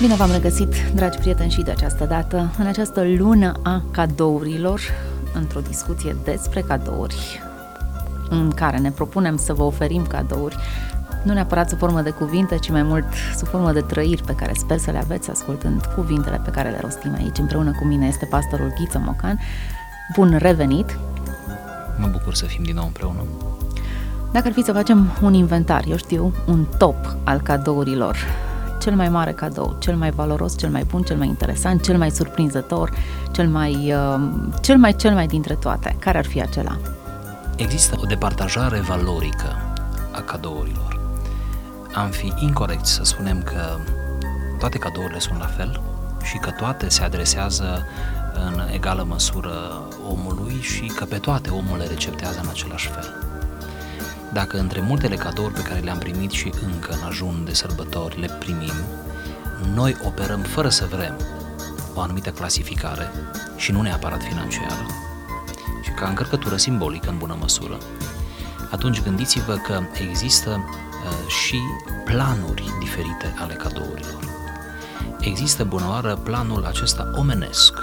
Bine v-am regăsit, dragi prieteni, și de această dată, în această lună a cadourilor, într-o discuție despre cadouri, în care ne propunem să vă oferim cadouri, nu neapărat sub formă de cuvinte, ci mai mult sub formă de trăiri pe care sper să le aveți ascultând cuvintele pe care le rostim aici. Împreună cu mine este pastorul Ghiță Mocan. Bun revenit! Mă bucur să fim din nou împreună. Dacă ar fi să facem un inventar, eu știu, un top al cadourilor, cel mai mare cadou, cel mai valoros, cel mai bun, cel mai interesant, cel mai surprinzător, cel mai, uh, cel mai, cel mai dintre toate, care ar fi acela? Există o departajare valorică a cadourilor. Am fi incorrect să spunem că toate cadourile sunt la fel și că toate se adresează în egală măsură omului și că pe toate omul le receptează în același fel. Dacă între multele cadouri pe care le-am primit și încă în ajun de sărbători le primim, noi operăm fără să vrem o anumită clasificare și nu neapărat financiară, și ca încărcătură simbolică în bună măsură, atunci gândiți-vă că există uh, și planuri diferite ale cadourilor. Există bunăoară planul acesta omenesc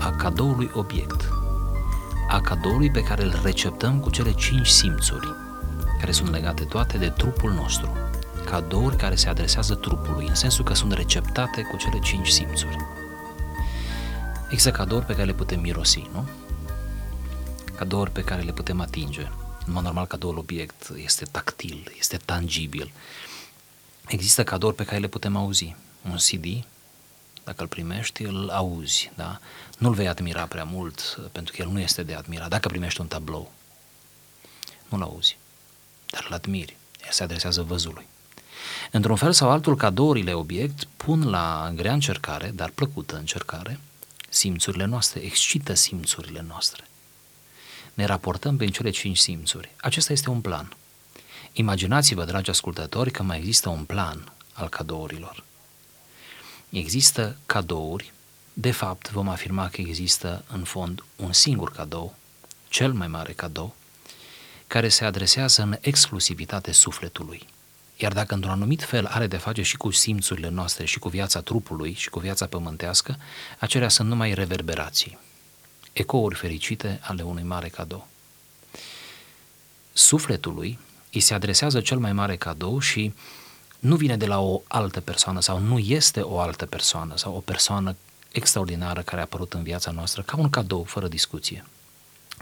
a cadoului obiect, a cadoului pe care îl receptăm cu cele cinci simțuri, care sunt legate toate de trupul nostru, cadouri care se adresează trupului, în sensul că sunt receptate cu cele cinci simțuri. Există cadouri pe care le putem mirosi, nu? Cadouri pe care le putem atinge. În mod normal, cadoul obiect este tactil, este tangibil. Există cadouri pe care le putem auzi. Un CD, dacă îl primești, îl auzi, da? Nu-l vei admira prea mult, pentru că el nu este de admirat. Dacă primești un tablou, nu-l auzi, dar îl admiri. El se adresează văzului. Într-un fel sau altul, cadourile obiect pun la grea încercare, dar plăcută încercare, simțurile noastre, excită simțurile noastre. Ne raportăm prin cele cinci simțuri. Acesta este un plan. Imaginați-vă, dragi ascultători, că mai există un plan al cadourilor. Există cadouri, de fapt vom afirma că există în fond un singur cadou, cel mai mare cadou, care se adresează în exclusivitate sufletului. Iar dacă într-un anumit fel are de face și cu simțurile noastre și cu viața trupului și cu viața pământească, acelea sunt numai reverberații, ecouri fericite ale unui mare cadou. Sufletului îi se adresează cel mai mare cadou și nu vine de la o altă persoană sau nu este o altă persoană sau o persoană extraordinară care a apărut în viața noastră ca un cadou, fără discuție,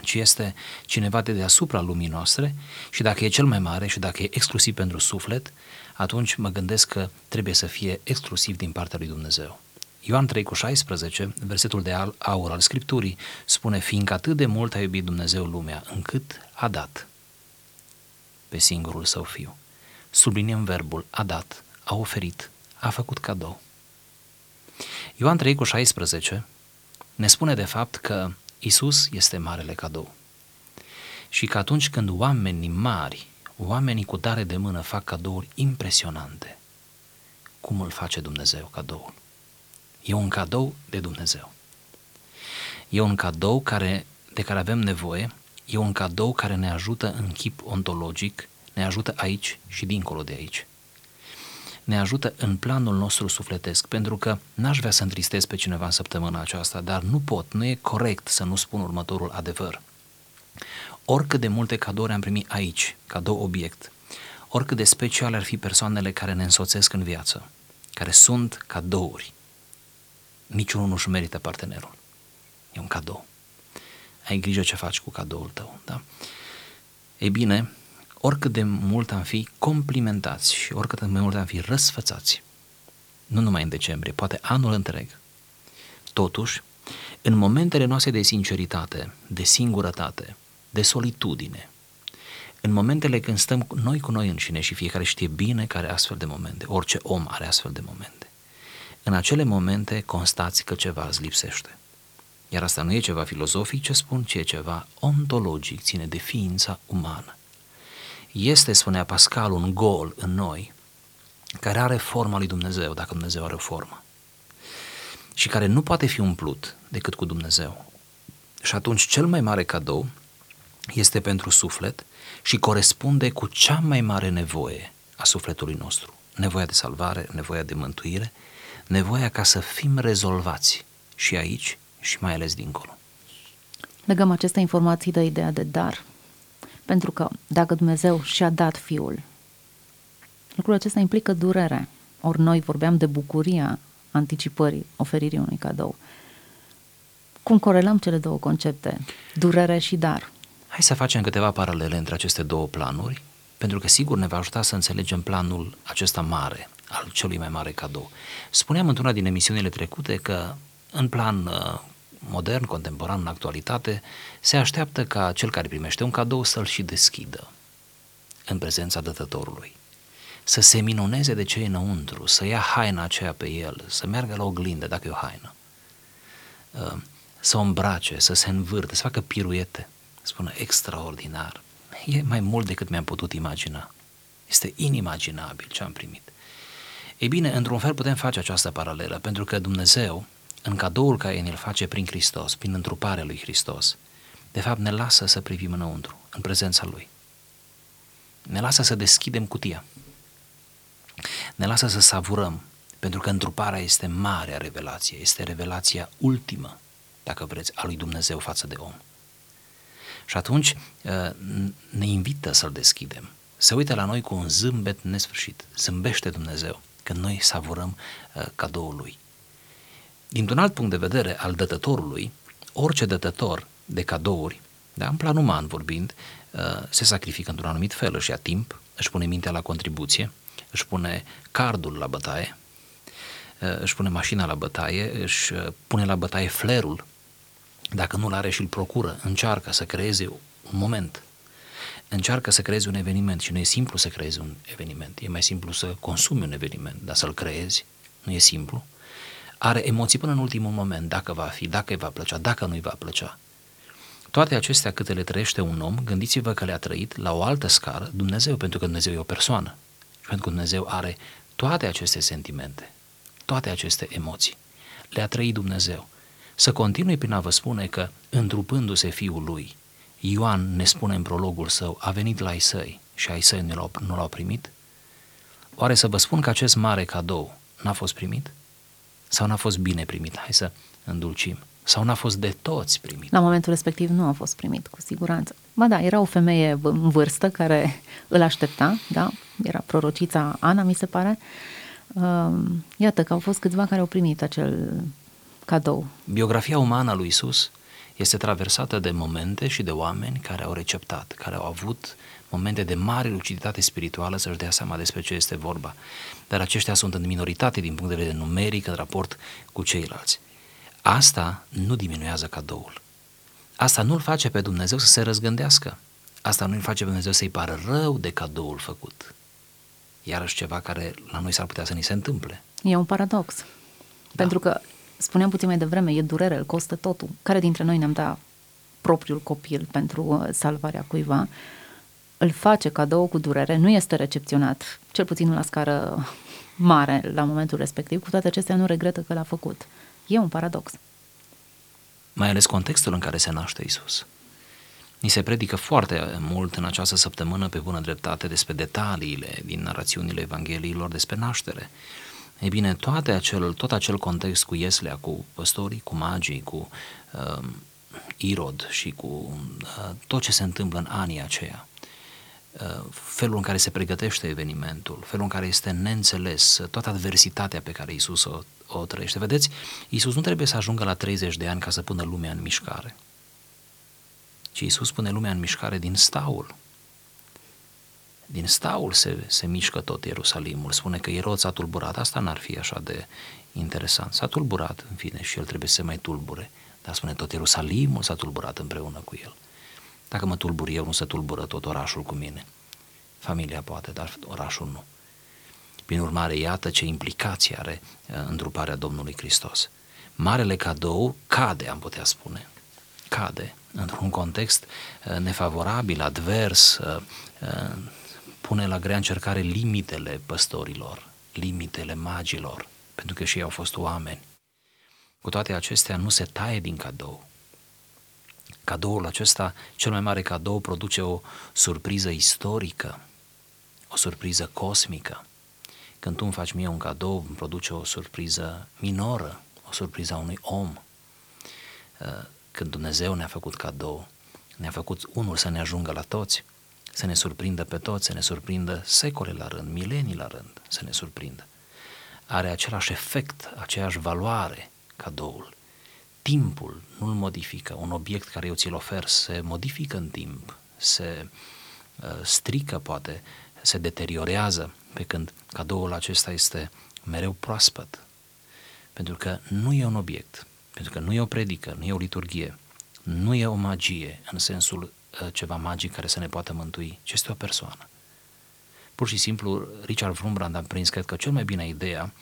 ci este cineva de deasupra lumii noastre și dacă e cel mai mare și dacă e exclusiv pentru suflet, atunci mă gândesc că trebuie să fie exclusiv din partea lui Dumnezeu. Ioan 3 cu 16, versetul de aur al Scripturii, spune, fiindcă atât de mult a iubit Dumnezeu lumea, încât a dat pe singurul său fiu. Subliniem verbul a dat, a oferit, a făcut cadou. Ioan 3 cu 16 ne spune de fapt că Isus este marele cadou. Și că atunci când oamenii mari, oamenii cu dare de mână fac cadouri impresionante, cum îl face Dumnezeu cadoul? E un cadou de Dumnezeu. E un cadou care, de care avem nevoie, e un cadou care ne ajută în chip ontologic, ne ajută aici și dincolo de aici. Ne ajută în planul nostru sufletesc, pentru că n-aș vrea să întristez pe cineva în săptămâna aceasta, dar nu pot, nu e corect să nu spun următorul adevăr. Oricât de multe cadouri am primit aici, cadou obiect, oricât de speciale ar fi persoanele care ne însoțesc în viață, care sunt cadouri, niciunul nu-și merită partenerul. E un cadou. Ai grijă ce faci cu cadoul tău, da? Ei bine, oricât de mult am fi complimentați și oricât de mult am fi răsfățați, nu numai în decembrie, poate anul întreg, totuși, în momentele noastre de sinceritate, de singurătate, de solitudine, în momentele când stăm noi cu noi înșine și fiecare știe bine care are astfel de momente, orice om are astfel de momente, în acele momente constați că ceva îți lipsește. Iar asta nu e ceva filozofic ce spun, ci e ceva ontologic, ține de ființa umană. Este, spunea Pascal, un gol în noi care are forma lui Dumnezeu, dacă Dumnezeu are o formă, și care nu poate fi umplut decât cu Dumnezeu. Și atunci cel mai mare cadou este pentru suflet și corespunde cu cea mai mare nevoie a sufletului nostru. Nevoia de salvare, nevoia de mântuire, nevoia ca să fim rezolvați și aici și mai ales dincolo. Legăm aceste informații de ideea de dar, pentru că dacă Dumnezeu și-a dat Fiul, lucrul acesta implică durere. Ori noi vorbeam de bucuria anticipării, oferirii unui cadou. Cum corelăm cele două concepte, durere și dar? Hai să facem câteva paralele între aceste două planuri, pentru că sigur ne va ajuta să înțelegem planul acesta mare, al celui mai mare cadou. Spuneam într-una din emisiunile trecute că în plan uh, modern, contemporan, în actualitate, se așteaptă ca cel care primește un cadou să-l și deschidă în prezența dătătorului. Să se minuneze de ce e înăuntru, să ia haina aceea pe el, să meargă la oglindă, dacă e o haină, uh, să o îmbrace, să se învârte, să facă piruete, spună extraordinar. E mai mult decât mi-am putut imagina. Este inimaginabil ce am primit. Ei bine, într-un fel putem face această paralelă, pentru că Dumnezeu, în cadoul care ne-l face prin Hristos, prin întruparea lui Hristos, de fapt ne lasă să privim înăuntru, în prezența Lui. Ne lasă să deschidem cutia. Ne lasă să savurăm, pentru că întruparea este marea revelație, este revelația ultimă, dacă vreți, a lui Dumnezeu față de om. Și atunci uh, ne invită să-l deschidem. Se uită la noi cu un zâmbet nesfârșit. Zâmbește Dumnezeu când noi savurăm uh, cadoul lui. Dintr-un alt punct de vedere al dătătorului, orice dătător de cadouri, da, în plan uman vorbind, uh, se sacrifică într-un anumit fel, își ia timp, își pune mintea la contribuție, își pune cardul la bătaie, își pune mașina la bătaie, își pune la bătaie flerul. Dacă nu-l are și îl procură, încearcă să creeze un moment, încearcă să creeze un eveniment și nu e simplu să creezi un eveniment, e mai simplu să consumi un eveniment, dar să-l creezi nu e simplu. Are emoții până în ultimul moment, dacă va fi, dacă îi va plăcea, dacă nu îi va plăcea. Toate acestea câte le trăiește un om, gândiți-vă că le-a trăit la o altă scară Dumnezeu, pentru că Dumnezeu e o persoană și pentru că Dumnezeu are toate aceste sentimente, toate aceste emoții. Le-a trăit Dumnezeu să continui prin a vă spune că, întrupându-se Fiul lui, Ioan ne spune în prologul său, a venit la ai săi și ai săi nu l-au, nu l-au primit? Oare să vă spun că acest mare cadou n-a fost primit? Sau n-a fost bine primit? Hai să îndulcim. Sau n-a fost de toți primit? La momentul respectiv nu a fost primit, cu siguranță. Ba da, era o femeie în vârstă care îl aștepta, da? Era prorocița Ana, mi se pare. Iată că au fost câțiva care au primit acel cadou. Biografia umană a lui Isus este traversată de momente și de oameni care au receptat, care au avut momente de mare luciditate spirituală să-și dea seama despre ce este vorba. Dar aceștia sunt în minoritate din punct de vedere numeric în raport cu ceilalți. Asta nu diminuează cadoul. Asta nu-l face pe Dumnezeu să se răzgândească. Asta nu-l face pe Dumnezeu să-i pară rău de cadoul făcut. Iarăși ceva care la noi s-ar putea să ni se întâmple. E un paradox. Da. Pentru că spuneam puțin mai devreme, e durere, îl costă totul. Care dintre noi ne-am dat propriul copil pentru uh, salvarea cuiva? Îl face cadou cu durere, nu este recepționat, cel puțin la scară mare la momentul respectiv, cu toate acestea nu regretă că l-a făcut. E un paradox. Mai ales contextul în care se naște Isus. Ni se predică foarte mult în această săptămână pe bună dreptate despre detaliile din narațiunile Evangheliilor despre naștere. Ei bine, toate acel, tot acel context cu Ieslea, cu păstorii, cu magii, cu uh, Irod și cu uh, tot ce se întâmplă în anii aceia, uh, felul în care se pregătește evenimentul, felul în care este neînțeles, toată adversitatea pe care Isus o, o trăiește. Vedeți, Isus nu trebuie să ajungă la 30 de ani ca să pună lumea în mișcare, ci Isus pune lumea în mișcare din staul din staul se, se mișcă tot Ierusalimul. Spune că Ierod s-a tulburat. Asta n-ar fi așa de interesant. S-a tulburat, în fine, și el trebuie să se mai tulbure. Dar spune tot Ierusalimul s-a tulburat împreună cu el. Dacă mă tulbur eu, nu se tulbură tot orașul cu mine. Familia poate, dar orașul nu. Prin urmare, iată ce implicații are uh, întruparea Domnului Hristos. marele cadou cade, am putea spune, cade într-un context uh, nefavorabil, advers, uh, uh, pune la grea încercare limitele păstorilor, limitele magilor, pentru că și ei au fost oameni. Cu toate acestea nu se taie din cadou. Cadoul acesta, cel mai mare cadou, produce o surpriză istorică, o surpriză cosmică. Când tu îmi faci mie un cadou, îmi produce o surpriză minoră, o surpriză a unui om. Când Dumnezeu ne-a făcut cadou, ne-a făcut unul să ne ajungă la toți, să ne surprindă pe toți, să ne surprindă secole la rând, milenii la rând, să ne surprindă. Are același efect, aceeași valoare cadoul. Timpul nu-l modifică. Un obiect care eu ți-l ofer se modifică în timp, se uh, strică poate, se deteriorează, pe când cadoul acesta este mereu proaspăt. Pentru că nu e un obiect, pentru că nu e o predică, nu e o liturghie, nu e o magie în sensul uh, ceva magic care să ne poată mântui, ci este o persoană. Pur și simplu, Richard Wurmbrand a prins, cred că cel mai bine ideea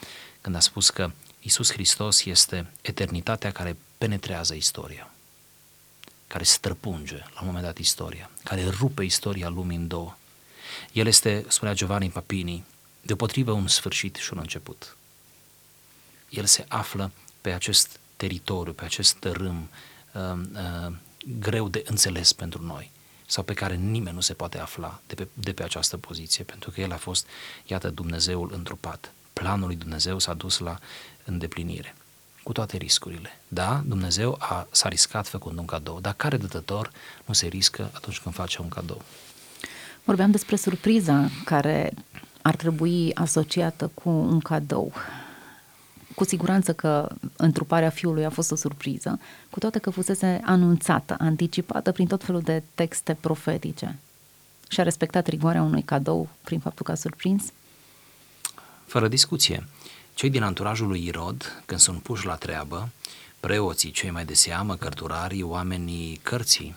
când a spus că Isus Hristos este eternitatea care penetrează istoria, care străpunge la un moment dat istoria, care rupe istoria lumii în două. El este, spunea Giovanni Papini, deopotrivă un sfârșit și un început. El se află pe acest teritoriu, pe acest tărâm uh, uh, greu de înțeles pentru noi sau pe care nimeni nu se poate afla de pe, de pe această poziție, pentru că El a fost, iată, Dumnezeul întrupat. Planul lui Dumnezeu s-a dus la îndeplinire, cu toate riscurile. Da, Dumnezeu a, s-a riscat făcând un cadou, dar care dătător nu se riscă atunci când face un cadou? Vorbeam despre surpriza care ar trebui asociată cu un cadou. Cu siguranță că întruparea fiului a fost o surpriză, cu toate că fusese anunțată, anticipată prin tot felul de texte profetice. Și a respectat rigoarea unui cadou prin faptul că a surprins? Fără discuție. Cei din anturajul lui Irod, când sunt puși la treabă, preoții, cei mai de seamă, cărturarii, oamenii cărții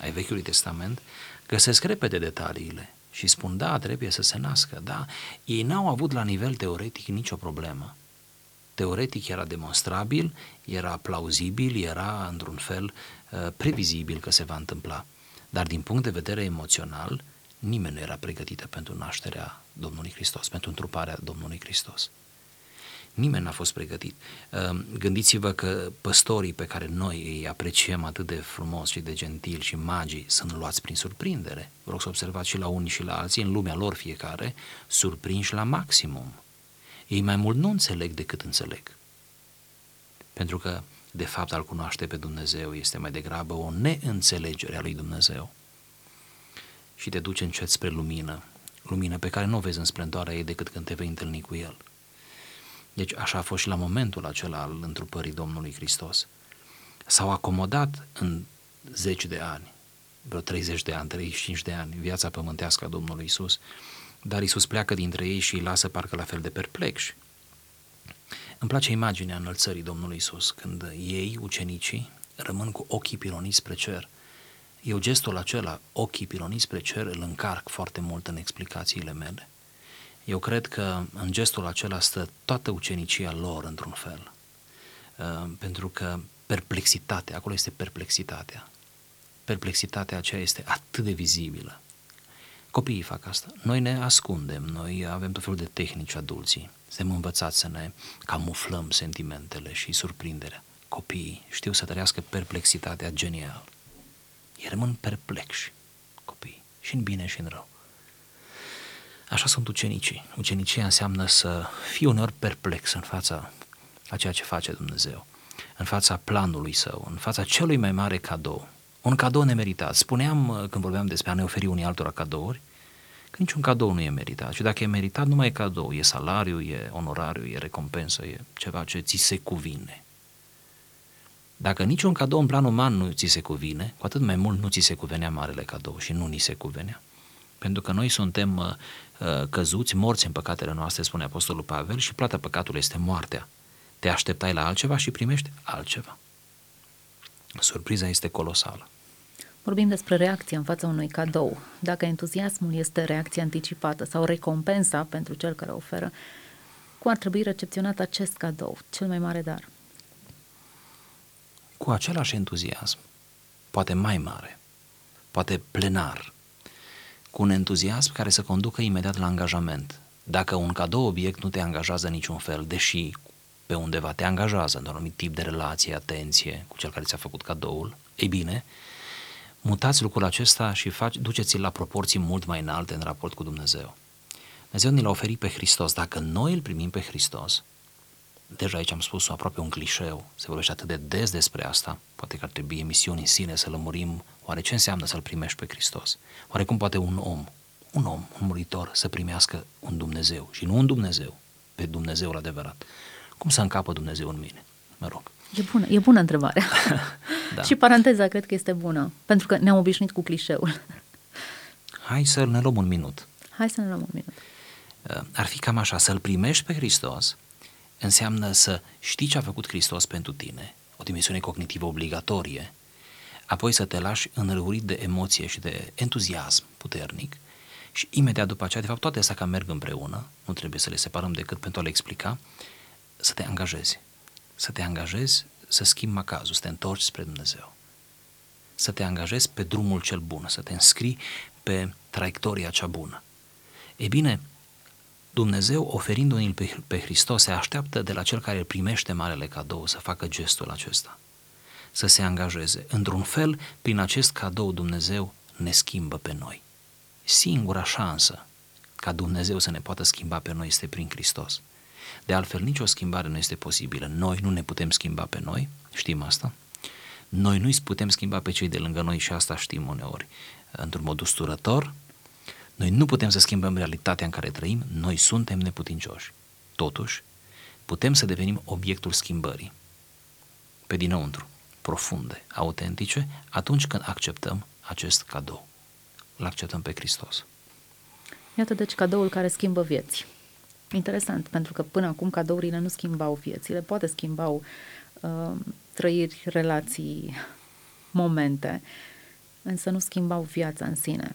ai Vechiului Testament, găsesc repede detaliile și spun, da, trebuie să se nască, da. Ei n-au avut la nivel teoretic nicio problemă. Teoretic era demonstrabil, era plauzibil, era într-un fel uh, previzibil că se va întâmpla. Dar din punct de vedere emoțional, nimeni nu era pregătită pentru nașterea Domnului Hristos, pentru întruparea Domnului Hristos. Nimeni n-a fost pregătit. Ehm, gândiți-vă că păstorii pe care noi îi apreciem atât de frumos și de gentil și magii sunt luați prin surprindere. Vă rog să observați și la unii și la alții, în lumea lor fiecare, surprinși la maximum. Ei mai mult nu înțeleg decât înțeleg. Pentru că, de fapt, al cunoaște pe Dumnezeu este mai degrabă o neînțelegere a lui Dumnezeu. Și te duce încet spre lumină, lumină pe care nu o vezi în splendoarea ei decât când te vei întâlni cu El. Deci așa a fost și la momentul acela al întrupării Domnului Hristos. S-au acomodat în zeci de ani, vreo 30 de ani, 35 de ani, viața pământească a Domnului Isus, dar Isus pleacă dintre ei și îi lasă parcă la fel de perplexi. Îmi place imaginea înălțării Domnului Isus, când ei, ucenicii, rămân cu ochii piloniți spre cer. Eu gestul acela, ochii piloniți spre cer, îl încarc foarte mult în explicațiile mele. Eu cred că în gestul acela stă toată ucenicia lor într-un fel. Uh, pentru că perplexitatea, acolo este perplexitatea. Perplexitatea aceea este atât de vizibilă. Copiii fac asta. Noi ne ascundem, noi avem tot felul de tehnici adulții. Suntem învățați să ne camuflăm sentimentele și surprinderea. Copiii știu să trăiască perplexitatea genial. Ei rămân perplexi, copiii, și în bine și în rău. Așa sunt ucenicii. Ucenicia înseamnă să fii uneori perplex în fața a ceea ce face Dumnezeu, în fața planului său, în fața celui mai mare cadou. Un cadou nemeritat. Spuneam uh, când vorbeam despre a ne oferi unii altora cadouri, că niciun cadou nu e meritat. Și dacă e meritat, nu mai e cadou, e salariu, e onorariu, e recompensă, e ceva ce ți se cuvine. Dacă niciun cadou în plan uman nu ți se cuvine, cu atât mai mult nu ți se cuvenea marele cadou și nu ni se cuvenea. Pentru că noi suntem uh, uh, căzuți, morți în păcatele noastre, spune Apostolul Pavel, și plata păcatului este moartea. Te așteptai la altceva și primești altceva. Surpriza este colosală. Vorbim despre reacția în fața unui cadou. Dacă entuziasmul este reacția anticipată sau recompensa pentru cel care oferă, cum ar trebui recepționat acest cadou, cel mai mare dar? cu același entuziasm, poate mai mare, poate plenar, cu un entuziasm care să conducă imediat la angajament. Dacă un cadou obiect nu te angajează niciun fel, deși pe undeva te angajează într-un anumit tip de relație, atenție cu cel care ți-a făcut cadoul, ei bine, mutați lucrul acesta și faci, duceți-l la proporții mult mai înalte în raport cu Dumnezeu. Dumnezeu ne l-a oferit pe Hristos. Dacă noi îl primim pe Hristos, deja aici am spus aproape un clișeu, se vorbește atât de des despre asta, poate că ar trebui emisiuni în sine să lămurim oare ce înseamnă să-L primești pe Hristos. Oare cum poate un om, un om, un muritor, să primească un Dumnezeu și nu un Dumnezeu, pe Dumnezeul adevărat. Cum să încapă Dumnezeu în mine? Mă rog. E bună, e bună întrebarea. Da. Și paranteza cred că este bună, pentru că ne-am obișnuit cu clișeul. Hai să ne luăm un minut. Hai să ne luăm un minut. Uh, Ar fi cam așa, să-L primești pe Hristos înseamnă să știi ce a făcut Hristos pentru tine, o dimensiune cognitivă obligatorie, apoi să te lași înrăurit de emoție și de entuziasm puternic și imediat după aceea, de fapt toate astea ca merg împreună, nu trebuie să le separăm decât pentru a le explica, să te angajezi. Să te angajezi să schimbi macazul, să te întorci spre Dumnezeu. Să te angajezi pe drumul cel bun, să te înscrii pe traiectoria cea bună. E bine, Dumnezeu, oferindu-ne pe, pe Hristos, se așteaptă de la cel care primește marele cadou să facă gestul acesta, să se angajeze. Într-un fel, prin acest cadou Dumnezeu ne schimbă pe noi. Singura șansă ca Dumnezeu să ne poată schimba pe noi este prin Hristos. De altfel, nicio schimbare nu este posibilă. Noi nu ne putem schimba pe noi, știm asta. Noi nu-i putem schimba pe cei de lângă noi și asta știm uneori. Într-un mod usturător, noi nu putem să schimbăm realitatea în care trăim, noi suntem neputincioși. Totuși, putem să devenim obiectul schimbării. Pe dinăuntru, profunde, autentice, atunci când acceptăm acest cadou. Îl acceptăm pe Hristos. Iată deci cadoul care schimbă vieți. Interesant, pentru că până acum cadourile nu schimbau viețile, poate schimbau uh, trăiri, relații, momente, însă nu schimbau viața în sine.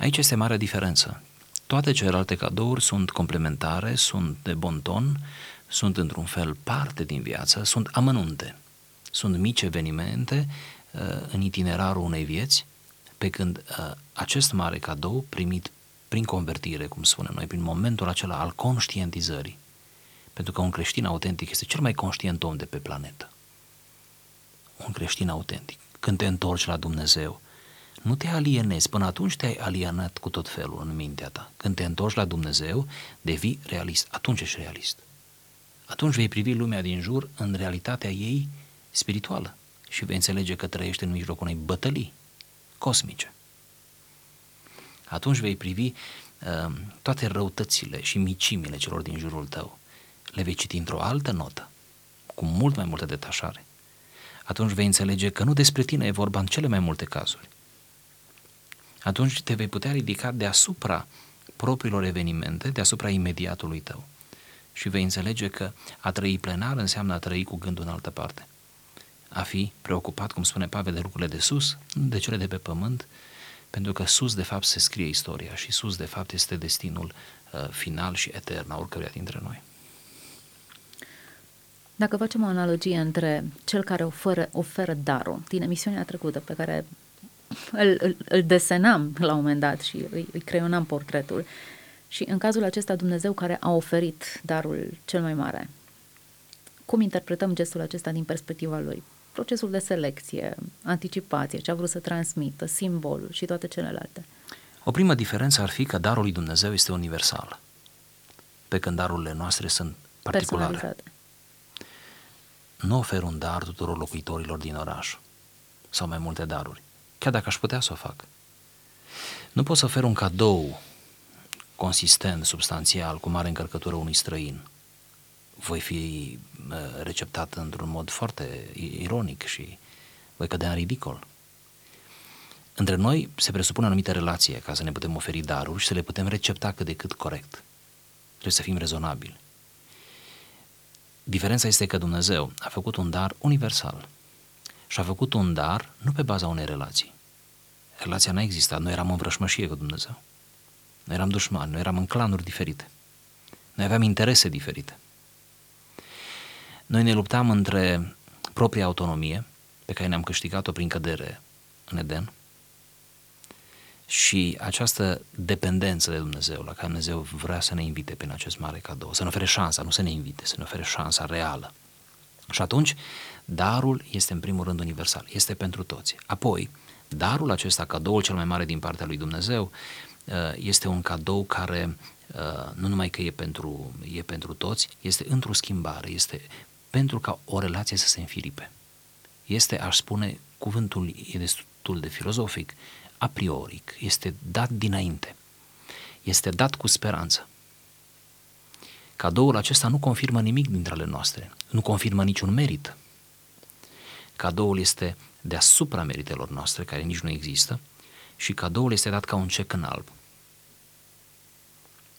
Aici este mare diferență. Toate celelalte cadouri sunt complementare, sunt de bon ton, sunt într-un fel parte din viață, sunt amănunte, sunt mici evenimente uh, în itinerarul unei vieți, pe când uh, acest mare cadou primit prin convertire, cum spunem noi, prin momentul acela al conștientizării, pentru că un creștin autentic este cel mai conștient om de pe planetă. Un creștin autentic. Când te întorci la Dumnezeu, nu te alienezi, până atunci te-ai alienat cu tot felul în mintea ta. Când te întorci la Dumnezeu, devii realist, atunci ești realist. Atunci vei privi lumea din jur în realitatea ei spirituală și vei înțelege că trăiești în mijlocul unei bătălii cosmice. Atunci vei privi uh, toate răutățile și micimile celor din jurul tău. Le vei citi într-o altă notă, cu mult mai multă detașare. Atunci vei înțelege că nu despre tine e vorba în cele mai multe cazuri, atunci te vei putea ridica deasupra propriilor evenimente, deasupra imediatului tău. Și vei înțelege că a trăi plenar înseamnă a trăi cu gândul în altă parte. A fi preocupat, cum spune Pavel, de lucrurile de sus, de cele de pe pământ, pentru că sus de fapt se scrie istoria și sus de fapt este destinul uh, final și etern a oricăruia dintre noi. Dacă facem o analogie între cel care oferă, oferă darul din emisiunea trecută pe care îl, îl, îl desenam la un moment dat și îi, îi creionam portretul. Și în cazul acesta Dumnezeu care a oferit darul cel mai mare. Cum interpretăm gestul acesta din perspectiva lui? Procesul de selecție, anticipație, ce a vrut să transmită, simbolul și toate celelalte. O primă diferență ar fi că darul lui Dumnezeu este universal, pe când darurile noastre sunt particulare. Nu ofer un dar tuturor locuitorilor din oraș sau mai multe daruri chiar dacă aș putea să o fac. Nu pot să ofer un cadou consistent, substanțial, cu mare încărcătură unui străin. Voi fi receptat într-un mod foarte ironic și voi cădea în ridicol. Între noi se presupune anumite relație ca să ne putem oferi daruri și să le putem recepta cât de cât corect. Trebuie să fim rezonabili. Diferența este că Dumnezeu a făcut un dar universal, și a făcut un dar nu pe baza unei relații. Relația n-a existat, noi eram în vrășmășie cu Dumnezeu. Noi eram dușmani, noi eram în clanuri diferite. Noi aveam interese diferite. Noi ne luptam între propria autonomie, pe care ne-am câștigat-o prin cădere în Eden și această dependență de Dumnezeu, la care Dumnezeu vrea să ne invite prin acest mare cadou, să ne ofere șansa, nu să ne invite, să ne ofere șansa reală. Și atunci, darul este în primul rând universal, este pentru toți. Apoi, darul acesta, cadoul cel mai mare din partea lui Dumnezeu, uh, este un cadou care uh, nu numai că e pentru, e pentru toți, este într-o schimbare, este pentru ca o relație să se înfiripe. Este, aș spune, cuvântul e destul de filozofic, a prioric, este dat dinainte, este dat cu speranță. Cadoul acesta nu confirmă nimic dintre ale noastre, nu confirmă niciun merit. Cadoul este deasupra meritelor noastre, care nici nu există, și cadoul este dat ca un cec în alb,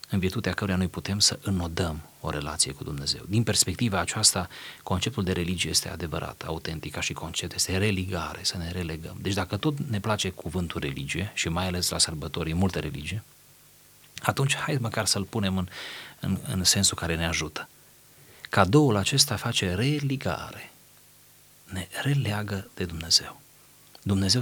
în virtutea căruia noi putem să înodăm o relație cu Dumnezeu. Din perspectiva aceasta, conceptul de religie este adevărat, autentic, ca și concept, este religare, să ne relegăm. Deci dacă tot ne place cuvântul religie, și mai ales la sărbători, multe religie, atunci hai măcar să-l punem în, în, în sensul care ne ajută. Cadoul acesta face religare, ne releagă de Dumnezeu. Dumnezeu